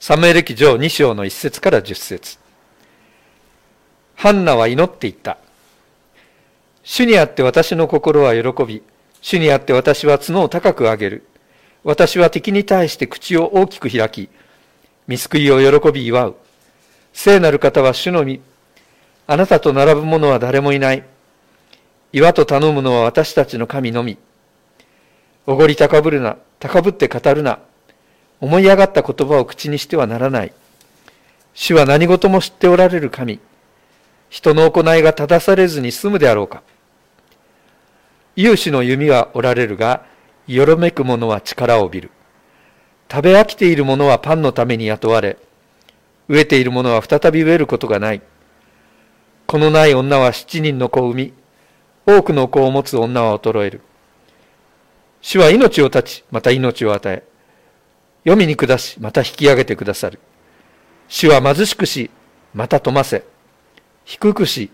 サムエル記上2章の1節から10節ハンナは祈っていった。主にあって私の心は喜び、主にあって私は角を高く上げる。私は敵に対して口を大きく開き、見救いを喜び祝う。聖なる方は主のみ。あなたと並ぶ者は誰もいない。岩と頼むのは私たちの神のみ。おごり高ぶるな、高ぶって語るな。思い上がった言葉を口にしてはならない。主は何事も知っておられる神。人の行いが正されずに済むであろうか。勇士の弓はおられるが、よろめく者は力を帯びる。食べ飽きている者はパンのために雇われ、飢えている者は再び飢えることがない。このない女は七人の子を産み、多くの子を持つ女は衰える。主は命を絶ち、また命を与え、読みに下し、また引き上げてくださる。主は貧しくし、また富ませ、低くし、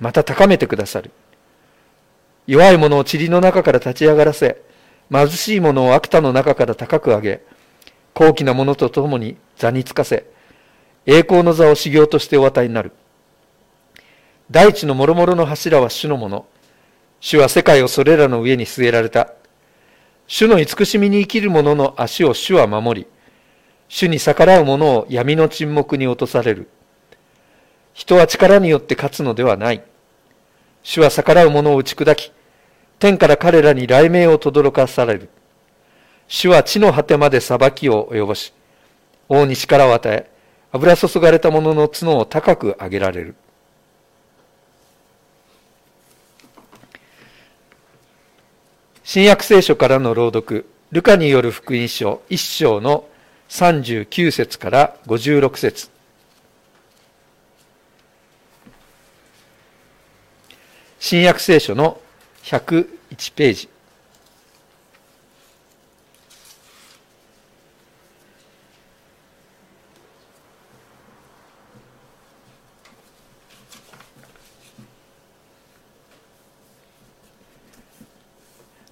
また高めてくださる。弱い者を塵の中から立ち上がらせ、貧しい者を悪田の中から高く上げ、高貴な者と共に座につかせ、栄光の座を修行としてお与えになる。大地の諸々の柱は主のもの。主は世界をそれらの上に据えられた。主の慈しみに生きる者の足を主は守り、主に逆らう者を闇の沈黙に落とされる。人は力によって勝つのではない。主は逆らう者を打ち砕き、天から彼らに雷鳴を轟かされる。主は地の果てまで裁きを及ぼし、王に力を与え、油注がれた者の角を高く上げられる。新約聖書からの朗読、ルカによる福音書1章の39節から56節新約聖書の101ページ。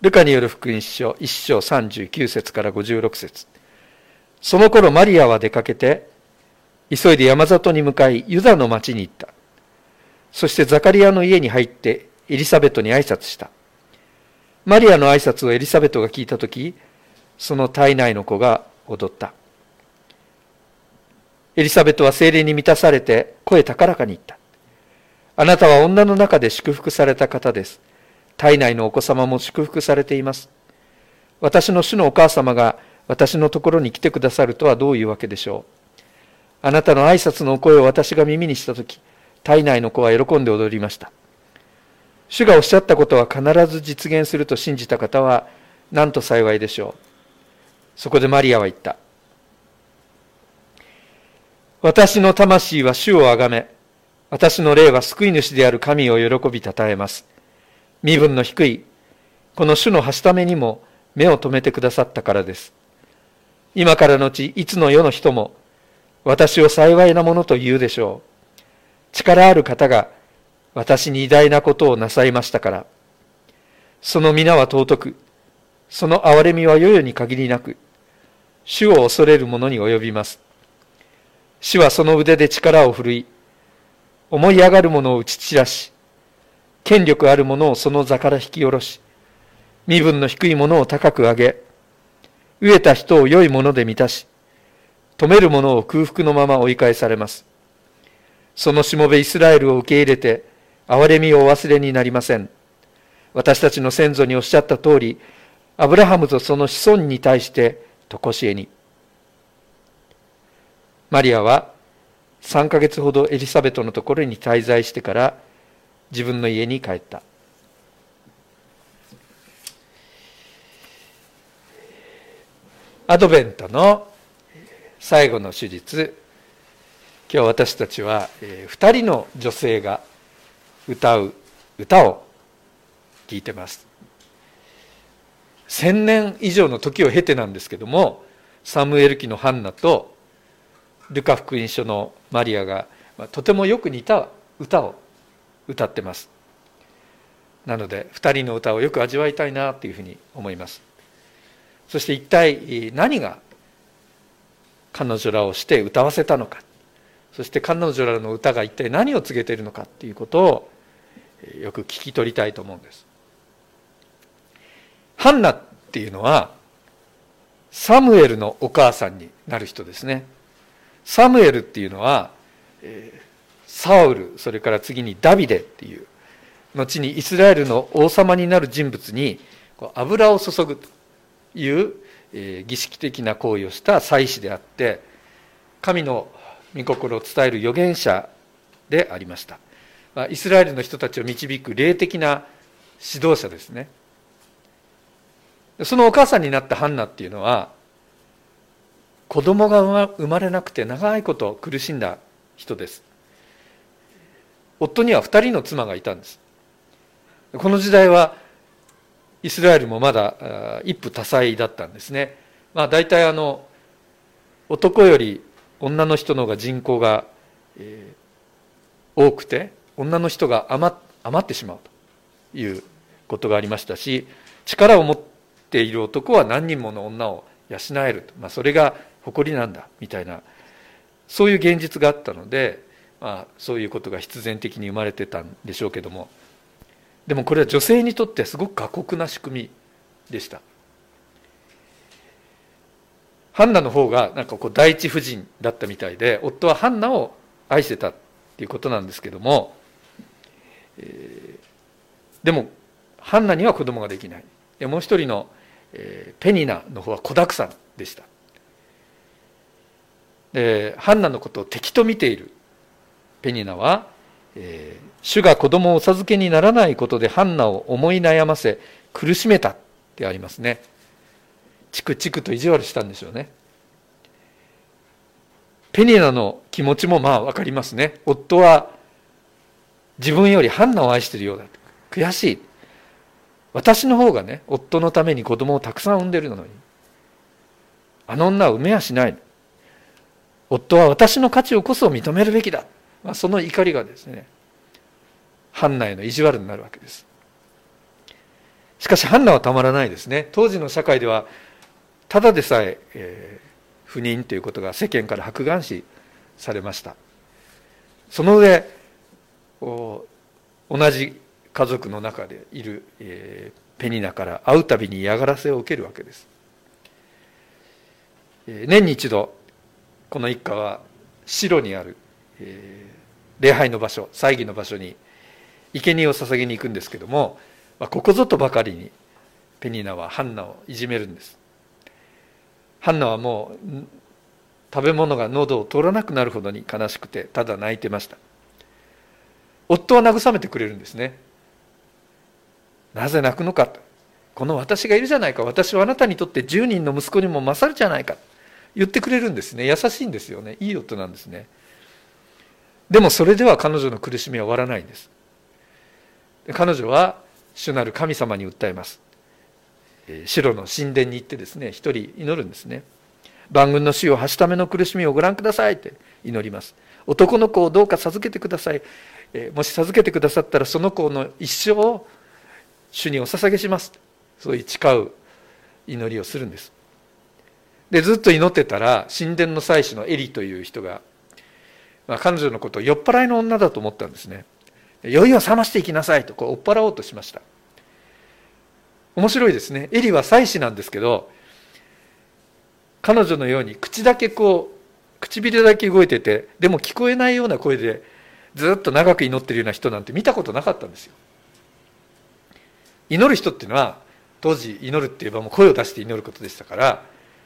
ルカによる福音書1章39節から56節。その頃マリアは出かけて急いで山里に向かいユダの町に行った。そしてザカリアの家に入ってエリザベトに挨拶した。マリアの挨拶をエリザベトが聞いた時その体内の子が踊った。エリザベトは精霊に満たされて声高らかに言った。あなたは女の中で祝福された方です。体内のお子様も祝福されています。私の主のお母様が私のところに来てくださるとはどういうわけでしょう。あなたの挨拶の声を私が耳にしたとき、体内の子は喜んで踊りました。主がおっしゃったことは必ず実現すると信じた方は、なんと幸いでしょう。そこでマリアは言った。私の魂は主をあがめ、私の霊は救い主である神を喜びたたえます。身分の低いこの主のはしためにも目を留めてくださったからです。今からのちいつの世の人も私を幸いなものと言うでしょう。力ある方が私に偉大なことをなさいましたから。その皆は尊く、その憐れみは世々に限りなく、主を恐れる者に及びます。主はその腕で力を振るい、思い上がる者を打ち散らし、権力ある者をその座から引き下ろし、身分の低い者を高く上げ、飢えた人を良いもので満たし、止める者を空腹のまま追い返されます。そのしもべイスラエルを受け入れて、憐れみをお忘れになりません。私たちの先祖におっしゃった通り、アブラハムとその子孫に対して、とこしえに。マリアは3ヶ月ほどエリザベトのところに滞在してから、自分の家に帰った。アドベントの最後の手術。今日私たちは2人の女性が歌う歌を聞いてます。千年以上の時を経てなんですけどもサムエル記のハンナとルカ福音書のマリアがとてもよく似た歌を歌ってます。なので2人の歌をよく味わいたいなというふうに思います。そして一体何が彼女らをして歌わせたのか。そして彼女らの歌が一体何を告げているのかっていうことをよく聞き取りたいと思うんです。ハンナっていうのはサムエルのお母さんになる人ですね。サムエルっていうのは、えー、サウルそれから次にダビデっていう後にイスラエルの王様になる人物に油を注ぐという、儀式的な行為をした祭司であって神の御心を伝える預言者でありました、イスラエルの人たちを導く霊的な指導者ですね。そのお母さんになったハンナっていうのは子供が生まれなくて長いこと苦しんだ人です。夫には2人の妻がいたんです。この時代はイスラエルもまだ一夫多妻だったんですね。まあ大体あの男より女の人の方が人口が、多くて女の人が余余ってしまうということがありましたし力を持っている男は何人もの女を養えると、まあ、それが誇りなんだみたいなそういう現実があったので、まあ、そういうことが必然的に生まれてたんでしょうけども。でもこれは女性にとってすごく過酷な仕組みでした。ハンナの方がなんかこう第一夫人だったみたいで夫はハンナを愛してたっていうことなんですけども、えー、でもハンナには子供ができない。でもう一人の、えー、ペニナの方は子だくさんでした。でハンナのことを敵と見ている。ペニナは、えー、主が子供をお授けにならないことでハンナを思い悩ませ苦しめたってありますね。チクチクと意地悪したんでしょうね。ペニナの気持ちもまあ分かりますね。夫は自分よりハンナを愛しているようだ。悔しい。私の方がね夫のために子供をたくさん産んでるのにあの女は産めやしない。夫は私の価値をこそ認めるべきだ、まあ、その怒りがですねハンナへの意地悪になるわけです。しかしハンナはたまらないですね。当時の社会ではただでさええー、不妊ということが世間から白眼視されました。その上同じ家族の中でいる、えー、ペニナから会うたびに嫌がらせを受けるわけです、えー、年に一度この一家は白にある、礼拝の場所祭儀の場所に生贄を捧げに行くんですけども、まあ、ここぞとばかりにペニーナはハンナをいじめるんです。ハンナはもう食べ物が喉を通らなくなるほどに悲しくてただ泣いてました。夫は慰めてくれるんですね。なぜ泣くのかこの私がいるじゃないか。私はあなたにとって10人の息子にも勝るじゃないか。言ってくれるんですね。優しいんですよね。いい夫なんですね。でもそれでは彼女の苦しみは終わらないんです。彼女は主なる神様に訴えます。白の神殿に行ってですね一人祈るんですね万軍の死を発しための苦しみをご覧くださいって祈ります男の子をどうか授けてくださいもし授けてくださったらその子の一生を主にお捧げしますそういう誓う祈りをするんです。でずっと祈ってたら神殿の祭司のエリという人が、彼女のことを酔っ払いの女だと思ったんですね酔いを覚ましていきなさいとこう追っ払おうとしました。面白いですね。エリは祭司なんですけど彼女のように口だけこう唇だけ動いててでも聞こえないような声でずっと長く祈ってるような人なんて見たことなかったんですよ。祈る人っていうのは当時祈るって言えばもう声を出して祈ることでしたから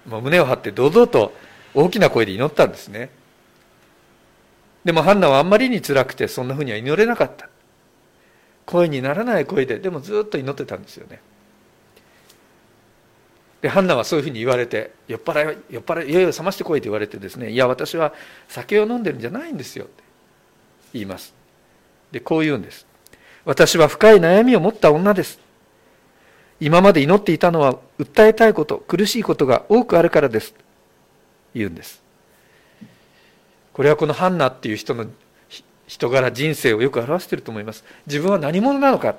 もう胸を張って堂々と大きな声で祈ったんですね。でもハンナはあんまりに辛くてそんなふうには祈れなかった。声にならない声ででもずっと祈ってたんですよね。でハンナはそういうふうに言われて酔っ払い酔っ払いいよいよ冷ましてこいと言われてですねいや私は酒を飲んでるんじゃないんですよって言います。でこう言うんです。私は深い悩みを持った女です。今まで祈っていたのは訴えたいこと苦しいことが多くあるからです。言うんです。これはこのハンナっていう人の人柄人生をよく表していると思います。自分は何者なのか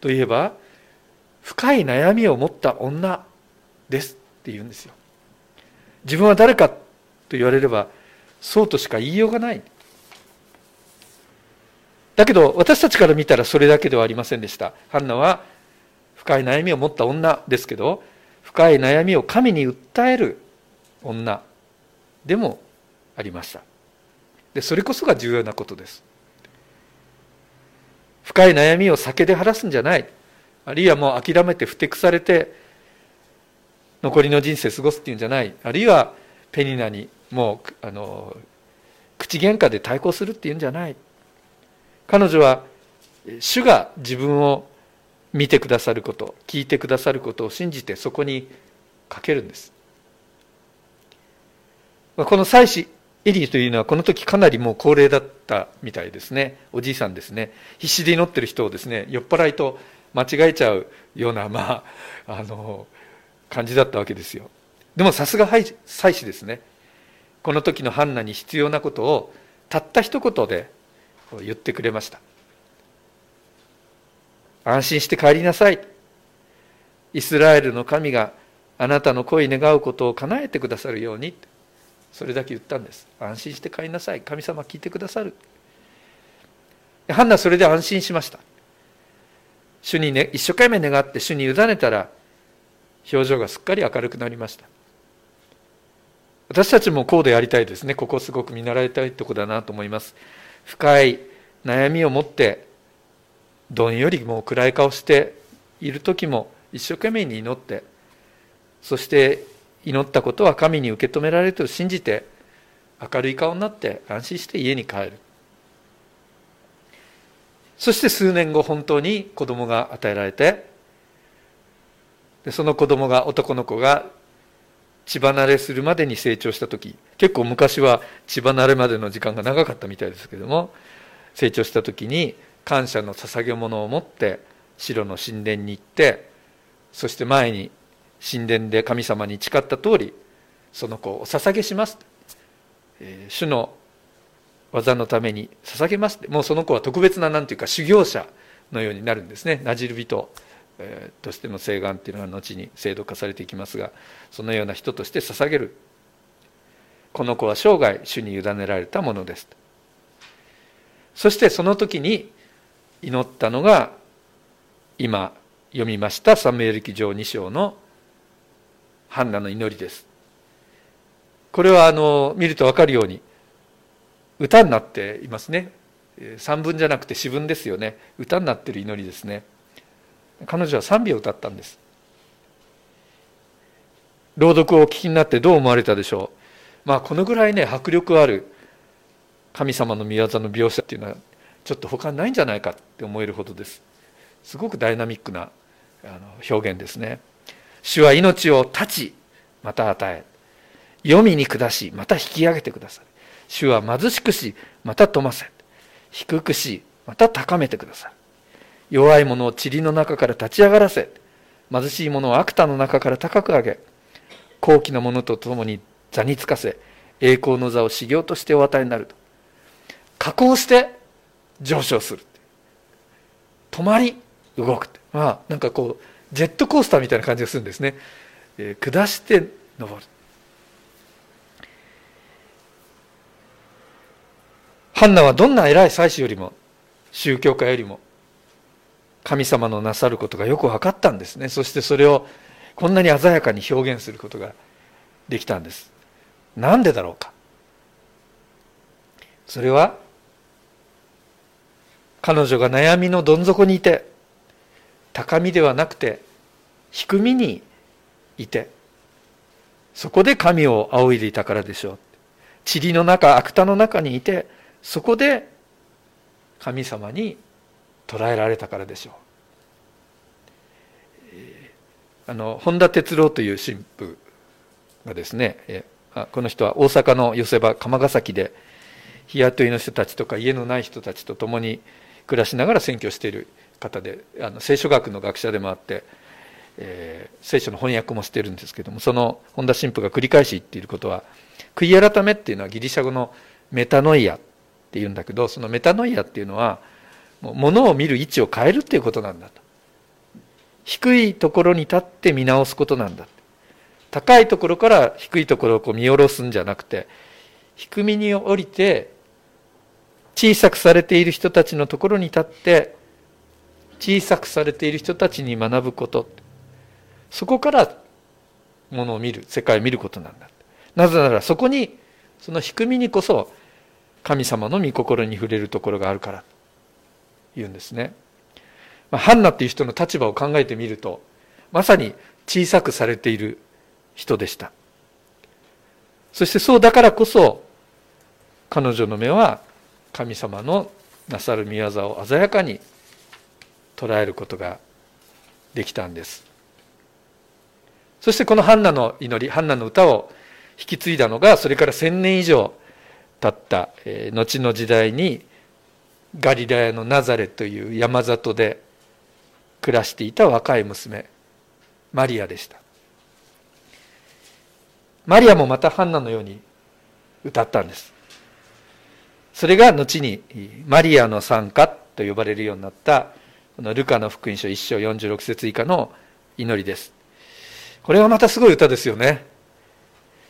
といえば深い悩みを持った女ですって言うんですよ。自分は誰かと言われればそうとしか言いようがない。だけど私たちから見たらそれだけではありませんでした。ハンナは深い悩みを持った女ですけど深い悩みを神に訴える女でもありました。でそれこそが重要なことです。深い悩みを酒で晴らすんじゃない。あるいはもう諦めてふてくされて残りの人生過ごすっていうんじゃない。あるいはペニナにもうあの口喧嘩で対抗するっていうんじゃない。彼女は主が自分を見てくださること聞いてくださることを信じてそこにかけるんです。この祭司エリーというのはこの時かなりもう高齢だったみたいですね。おじいさんですね。必死で祈ってる人をですね酔っ払いと間違えちゃうようなまあ あの感じだったわけですよ。でもさすが祭司ですね。この時のハンナに必要なことをたった一言で言ってくれました。安心して帰りなさい。イスラエルの神があなたの恋願うことを叶えてくださるように。それだけ言ったんです。安心して帰りなさい。神様聞いてくださる。ハンナそれで安心しました。主にね一生懸命願って主に委ねたら表情がすっかり明るくなりました。私たちもこうでやりたいですね。ここすごく見習いたいとこだなと思います。深い悩みを持ってどんよりも暗い顔している時も一生懸命に祈ってそして祈ったことは神に受け止められると信じて明るい顔になって安心して家に帰る。そして数年後本当に子供が与えられてでその子供が男の子が血離れするまでに成長した時結構昔は血離れまでの時間が長かったみたいですけども成長した時に感謝の捧げ物を持って白の神殿に行ってそして前に神殿で神様に誓った通りその子を捧げします、えー、主の技のために捧げます。もうその子は特別な何ていうか修行者のようになるんですね。なじる人としての請願っていうのは後に制度化されていきますがそのような人として捧げる。この子は生涯主に委ねられたものです。そしてその時に祈ったのが今読みましたサムエル記上2章のハンナの祈りです。これはあの見ると分かるように歌になっていますね。三文じゃなくて四文ですよね。歌になっている祈りですね。彼女は賛美を歌ったんです。朗読をお聞きになってどう思われたでしょう。まあこのぐらいね迫力ある神様の御業の描写っていうのはちょっと他にないんじゃないかって思えるほどです。すごくダイナミックなあの表現ですね。主は命を断ちまた与え読みに下しまた引き上げてください。主は貧しくしまた富ませ低くしまた高めてください。弱い者を塵の中から立ち上がらせ貧しい者を悪田の中から高く上げ高貴な者と共に座につかせ栄光の座を修行としてお与えになると。加工して上昇する。止まり動く。まあなんかこうジェットコースターみたいな感じがするんですね、えー、下して登る。ハンナはどんな偉い祭司よりも宗教家よりも神様のなさることがよく分かったんですね。そしてそれをこんなに鮮やかに表現することができたんです。なんでだろうか。それは彼女が悩みのどん底にいて高みではなくて低みにいてそこで神を仰いでいたからでしょう。塵の中悪田の中にいてそこで神様に捉えられたからでしょう。あの本田哲郎という神父がですねこの人は大阪の寄せ場釜ヶ崎で日雇いの人たちとか家のない人たちと共に暮らしながら選挙している方であの聖書学の学者でもあって、えー、聖書の翻訳もしてるんですけどもその本田神父が繰り返し言っていることは悔い改めっていうのはギリシャ語のメタノイアっていうんだけどそのメタノイアっていうのはものを見る位置を変えるっていうことなんだと。低いところに立って見直すことなんだ高いところから低いところをこう見下ろすんじゃなくて低みに降りて小さくされている人たちのところに立って小さくされている人たちに学ぶこと。そこからものを見る世界を見ることなんだ。なぜならそこにその低みにこそ神様の御心に触れるところがあるから言うんですね、まあ、ハンナっていう人の立場を考えてみるとまさに小さくされている人でした。そしてそうだからこそ彼女の目は神様のなさる御業を鮮やかに捉えることができたんです。そしてこのハンナの祈りハンナの歌を引き継いだのがそれから千年以上経った、えー、後の時代にガリラヤのナザレという山里で暮らしていた若い娘マリアでした。マリアもまたハンナのように歌ったんです。それが後にマリアの参加と呼ばれるようになったこのルカの福音書1章46節以下の祈りです。これはまたすごい歌ですよね。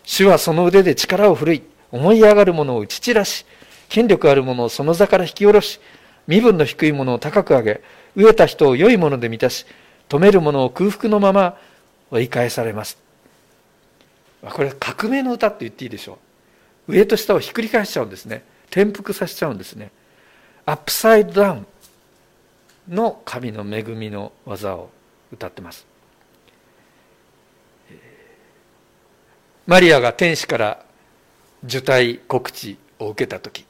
主はその腕で力を振るい思い上がる者を打ち散らし権力ある者をその座から引き下ろし身分の低い者を高く上げ飢えた人を良いもので満たし止める者を空腹のまま追い返されます。これ革命の歌って言っていいでしょう。上と下をひっくり返しちゃうんですね。転覆させちゃうんですね。アップサイドダウン。の神の恵みの技を歌ってます。マリアが天使から受胎告知を受けた時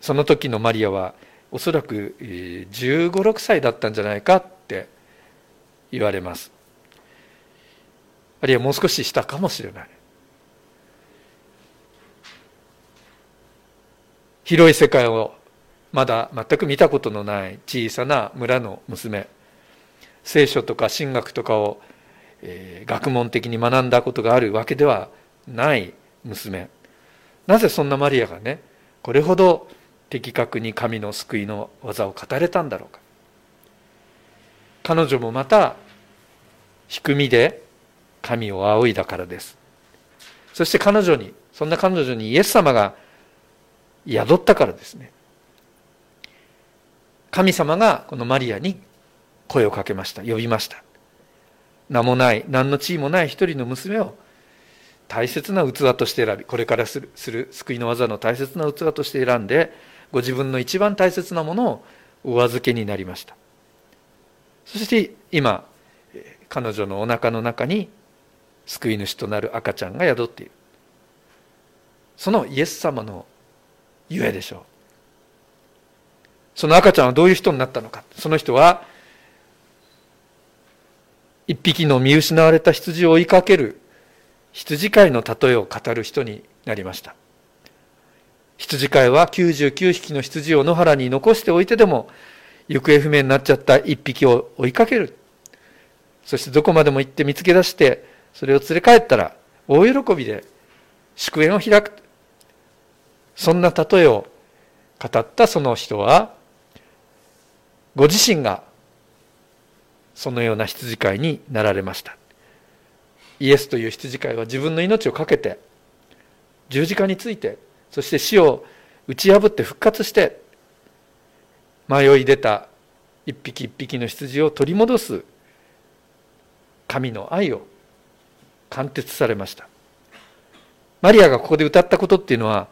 その時のマリアはおそらく1 5 6歳だったんじゃないかって言われます。あるいはもう少ししたかもしれない。広い世界をまだ全く見たことのない小さな村の娘。聖書とか神学とかを、えー、学問的に学んだことがあるわけではない娘。なぜそんなマリアがねこれほど的確に神の救いの技を語れたんだろうか。彼女もまた低みで神を仰いだからです。そして彼女にそんな彼女にイエス様が宿ったからですね。神様がこのマリアに声をかけました。呼びました。名もない何の地位もない一人の娘を大切な器として選びこれからするする救いの技の大切な器として選んでご自分の一番大切なものをお預けになりました。そして今彼女のお腹の中に救い主となる赤ちゃんが宿っている。そのイエス様のゆえでしょう。その赤ちゃんはどういう人になったのか。その人は一匹の見失われた羊を追いかける羊飼いの例えを語る人になりました。羊飼いは99匹の羊を野原に残しておいてでも行方不明になっちゃった一匹を追いかける。そしてどこまでも行って見つけ出してそれを連れ帰ったら大喜びで祝宴を開く。そんな例えを語ったその人はご自身がそのような羊飼いになられました。イエスという羊飼いは自分の命を懸けて十字架についてそして死を打ち破って復活して迷い出た一匹一匹の羊を取り戻す神の愛を貫徹されました。マリアがここで歌ったことっていうのは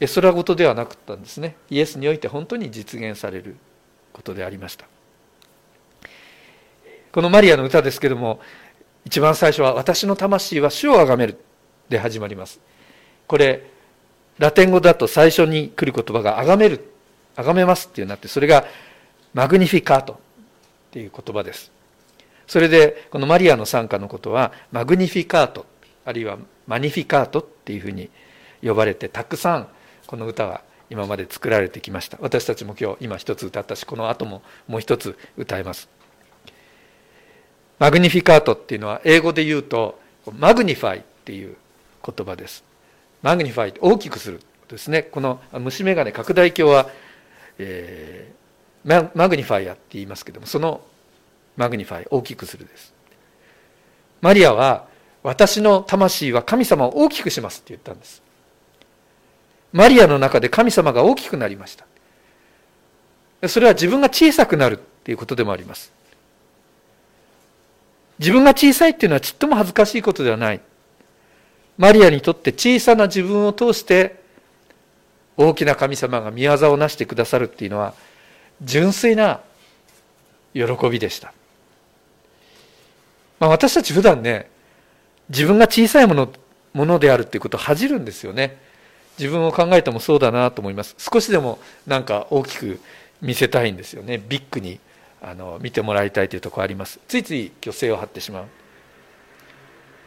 絵空事ではなかったんですね。イエスにおいて本当に実現される。ことでありました。このマリアの歌ですけども一番最初は「私の魂は主をあがめる」で始まります。これラテン語だと最初に来る言葉が「あがめる」「あがめます」っていうなってそれが「マグニフィカート」っていう言葉です。それでこのマリアの参加のことはマグニフィカートあるいはマニフィカートっていうふうに呼ばれてたくさんこの歌は今まで作られてきました。私たちも今日今一つ歌ったしこの後ももう一つ歌います。Magnificat っていうのは英語で言うと magnify っていう言葉です。 magnify 大きくするですね。この虫眼鏡拡大鏡は、えー、 magnifier って言いますけどもその magnify 大きくするです。マリアは私の魂は神様を大きくしますって言ったんです。マリアの中で神様が大きくなりました。それは自分が小さくなるっていうことでもあります。自分が小さいっていうのはちっとも恥ずかしいことではない。マリアにとって小さな自分を通して大きな神様が見業をなしてくださるっていうのは純粋な喜びでした、まあ、私たち普段ね自分が小さいものものであるっていうことを恥じるんですよね。自分を考えてもそうだなと思います。少しでもなんか大きく見せたいんですよね。ビッグにあの見てもらいたいというところあります。ついつい虚勢を張ってしまう。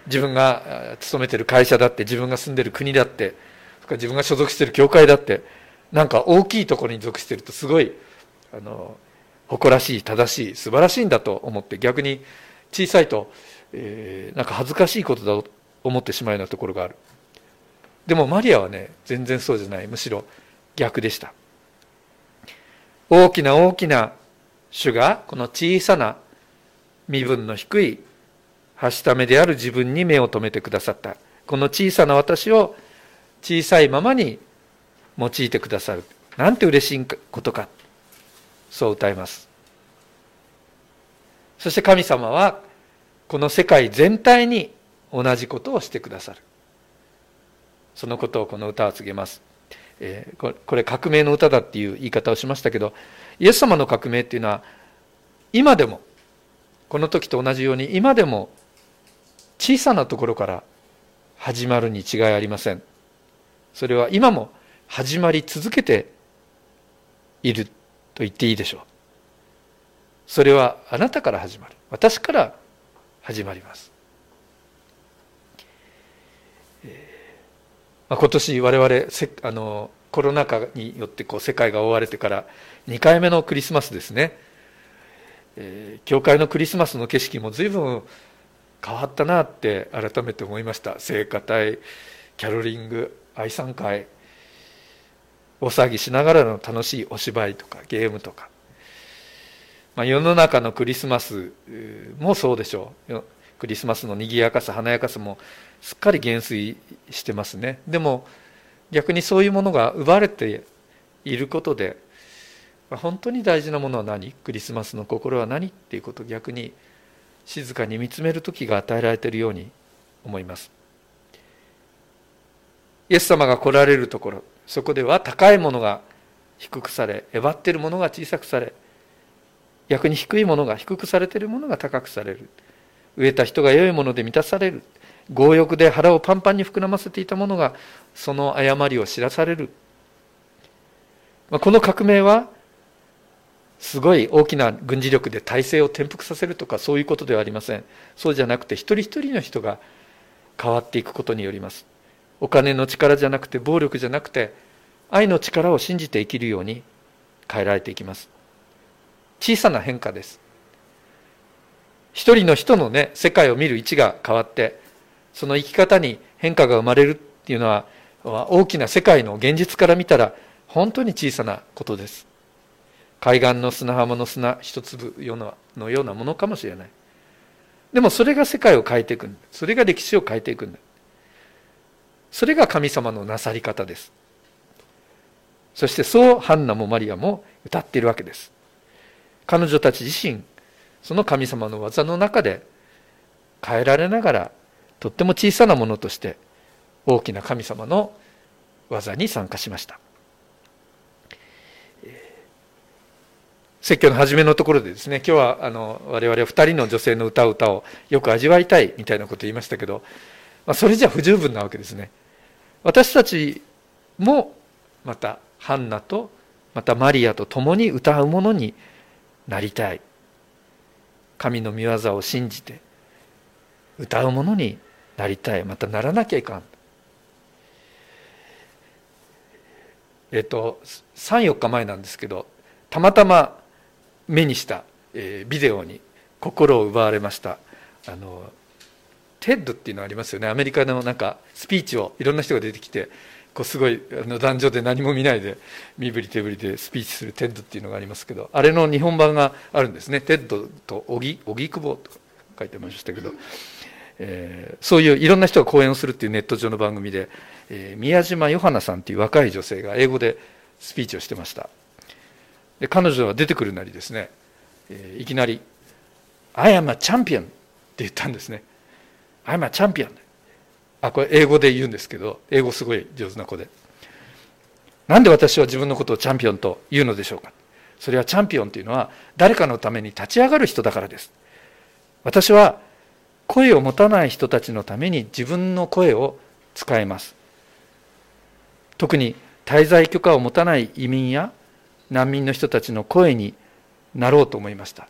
自分が勤めてる会社だって自分が住んでる国だって自分が所属してる教会だってなんか大きいところに属してるとすごいあの誇らしい正しい素晴らしいんだと思って逆に小さいと、えー、なんか恥ずかしいことだと思ってしまうようなところがある。でもマリアはね全然そうじゃない。むしろ逆でした。大きな大きな主がこの小さな身分の低いはしためである自分に目を留めてくださった。この小さな私を小さいままに用いてくださる。なんて嬉しいことか。そう歌います。そして神様はこの世界全体に同じことをしてくださる。そのことをこの歌は告げます、えー、これ革命の歌だっていう言い方をしましたけどイエス様の革命っていうのは今でもこの時と同じように今でも小さなところから始まるに違いありません。それは今も始まり続けていると言っていいでしょう。それはあなたから始まる。私から始まります、えーまあ、今年我々せあのコロナ禍によってこう世界が覆われてから2回目のクリスマスですね、えー、教会のクリスマスの景色も随分変わったなって改めて思いました。聖歌隊キャロリング愛賛会大騒ぎしながらの楽しいお芝居とかゲームとか、まあ、世の中のクリスマスもそうでしょう。クリスマスの賑やかさ華やかさもすっかり減衰してますね。でも逆にそういうものが奪われていることで本当に大事なものは何？クリスマスの心は何？っていうことを逆に静かに見つめる時が与えられているように思います。イエス様が来られるところそこでは高いものが低くされえばっているものが小さくされ逆に低いものが低くされているものが高くされる。飢えた人が良いもので満たされる。強欲で腹をパンパンに膨らませていたものがその誤りを知らされる。この革命はすごい大きな軍事力で体制を転覆させるとかそういうことではありません。そうじゃなくて一人一人の人が変わっていくことによります。お金の力じゃなくて暴力じゃなくて愛の力を信じて生きるように変えられていきます。小さな変化です。一人の人のね世界を見る位置が変わってその生き方に変化が生まれるっていうのは大きな世界の現実から見たら本当に小さなことです。海岸の砂浜の砂一粒のようなものかもしれない。でもそれが世界を変えていくんだ。それが歴史を変えていくんだ。それが神様のなさり方です。そしてそうハンナもマリアも歌っているわけです。彼女たち自身その神様の技の中で変えられながらとっても小さなものとして大きな神様の技に参加しました。説教の初めのところでですね今日はあの我々は2人の女性の歌を歌をよく味わいたいみたいなことを言いましたけど、まあ、それじゃ不十分なわけですね。私たちもまたハンナとまたマリアと共に歌うものになりたい。神の御業を信じて歌うものになりたい。またならなきゃいかん。えっと34日前なんですけどたまたま目にした、えビデオに心を奪われました。あの TED っていうのありますよね。アメリカのなんかスピーチをいろんな人が出てきてこうすごいあの男女で何も見ないで身振り手振りでスピーチする TED っていうのがありますけどあれの日本版があるんですね。 TED と荻荻窪とか書いてましたけど。えー、そういういろんな人が講演をするっていうネット上の番組で、えー、宮島ヨハナさんっていう若い女性が英語でスピーチをしてました。で彼女は出てくるなりですね、えー、いきなり「I am a champion」って言ったんですね「I am a champion」あこれ英語で言うんですけど英語すごい上手な子でなんで私は自分のことをチャンピオンと言うのでしょうかそれはチャンピオンというのは誰かのために立ち上がる人だからです私は声を持たない人たちのために自分の声を使えます。特に滞在許可を持たない移民や難民の人たちの声になろうと思いました。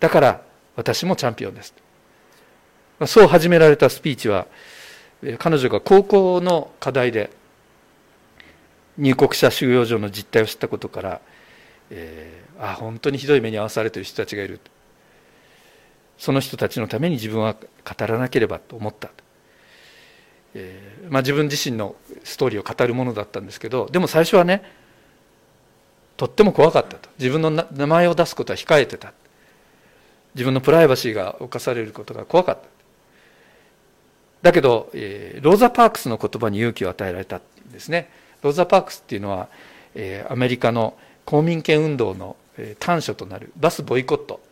だから私もチャンピオンです。そう始められたスピーチは彼女が高校の課題で入国者収容所の実態を知ったことからえー、あ本当にひどい目に遭わされている人たちがいる。その人たちのために自分は語らなければと思った、えー、まあ、自分自身のストーリーを語るものだったんですけどでも最初はねとっても怖かったと。自分の名前を出すことは控えてた。自分のプライバシーが侵されることが怖かった。だけど、えー、ローザ・パークスの言葉に勇気を与えられたんですね。ローザ・パークスっていうのは、えー、アメリカの公民権運動の端緒となるバスボイコット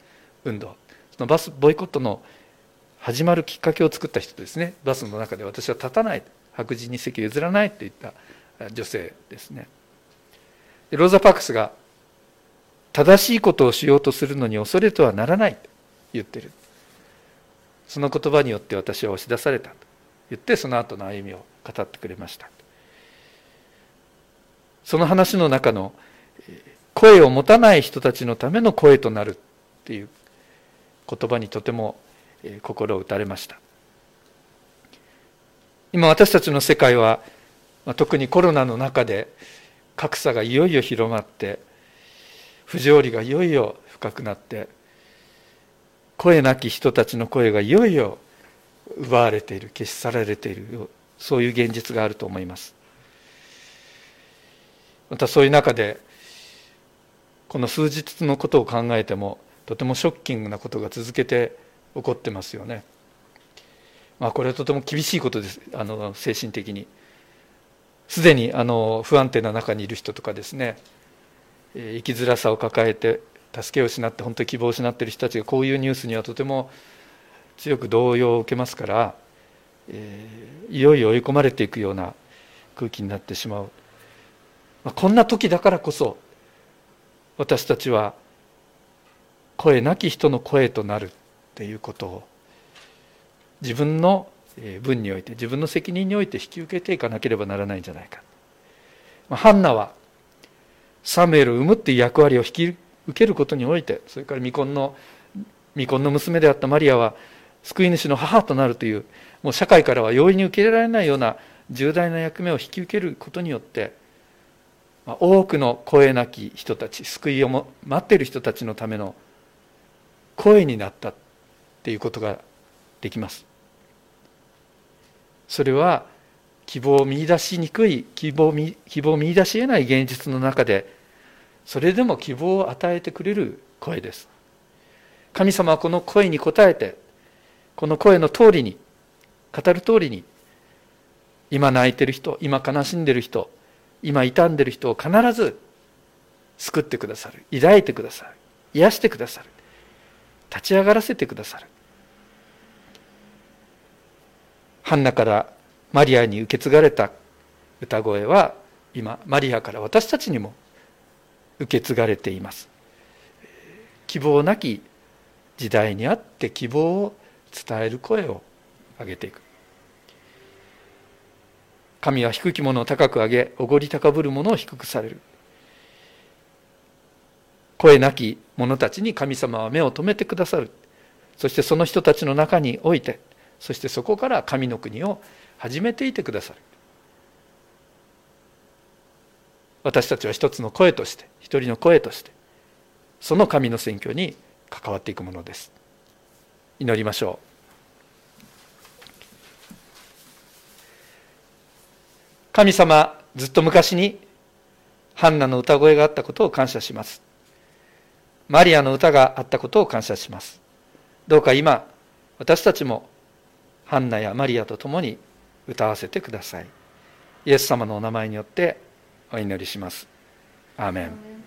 運動。そのバスボイコットの始まるきっかけを作った人ですね。バスの中で私は立たない。白人に席譲らないといった女性ですね。ローザ・パックスが正しいことをしようとするのに恐れとはならないと言ってる。その言葉によって私は押し出されたと言ってその後の歩みを語ってくれました。その話の中の「声を持たない人たちのための声となるっていう言葉にとても心を打たれました。今私たちの世界は特にコロナの中で格差がいよいよ広まって不条理がいよいよ深くなって声なき人たちの声がいよいよ奪われている消し去られているそういう現実があると思います。またそういう中でこの数日のことを考えてもとてもショッキングなことが続けて起こってますよね。まあ、これはとても厳しいことですあの精神的に。すでにあの不安定な中にいる人とかですね生きづらさを抱えて助けを失って本当に希望を失っている人たちがこういうニュースにはとても強く動揺を受けますから、えー、いよいよ追い込まれていくような空気になってしまう、まあ、こんな時だからこそ私たちは声なき人の声となるっていうことを自分の分において自分の責任において引き受けていかなければならないんじゃないか、まあ、ハンナはサムエルを産むっていう役割を引き受けることにおいてそれから未婚の未婚の娘であったマリアは救い主の母となるというもう社会からは容易に受け入れられないような重大な役目を引き受けることによって多くの声なき人たち救いを待っている人たちのための声になったっていうことができます。それは希望を見出しにくい希望希望を見出し得ない現実の中でそれでも希望を与えてくれる声です。神様はこの声に応えてこの声の通りに語る通りに今泣いてる人今悲しんでる人今傷んでる人を必ず救ってくださる。抱いてくださる。癒してくださる。立ち上がらせてくださる。ハンナからマリアに受け継がれた歌声は今マリアから私たちにも受け継がれています。希望なき時代にあって希望を伝える声を上げていく。神は低き者を高く上げおごり高ぶる者を低くされる。声なき者たちに神様は目を留めてくださる。そしてその人たちの中においてそしてそこから神の国を始めていてくださる。私たちは一つの声として一人の声としてその神の選挙に関わっていくものです。祈りましょう。神様ずっと昔にハンナの歌声があったことを感謝します。マリアの歌があったことを感謝します。どうか今私たちもハンナやマリアと共に歌わせてください。イエス様のお名前によってお祈りします。アーメン。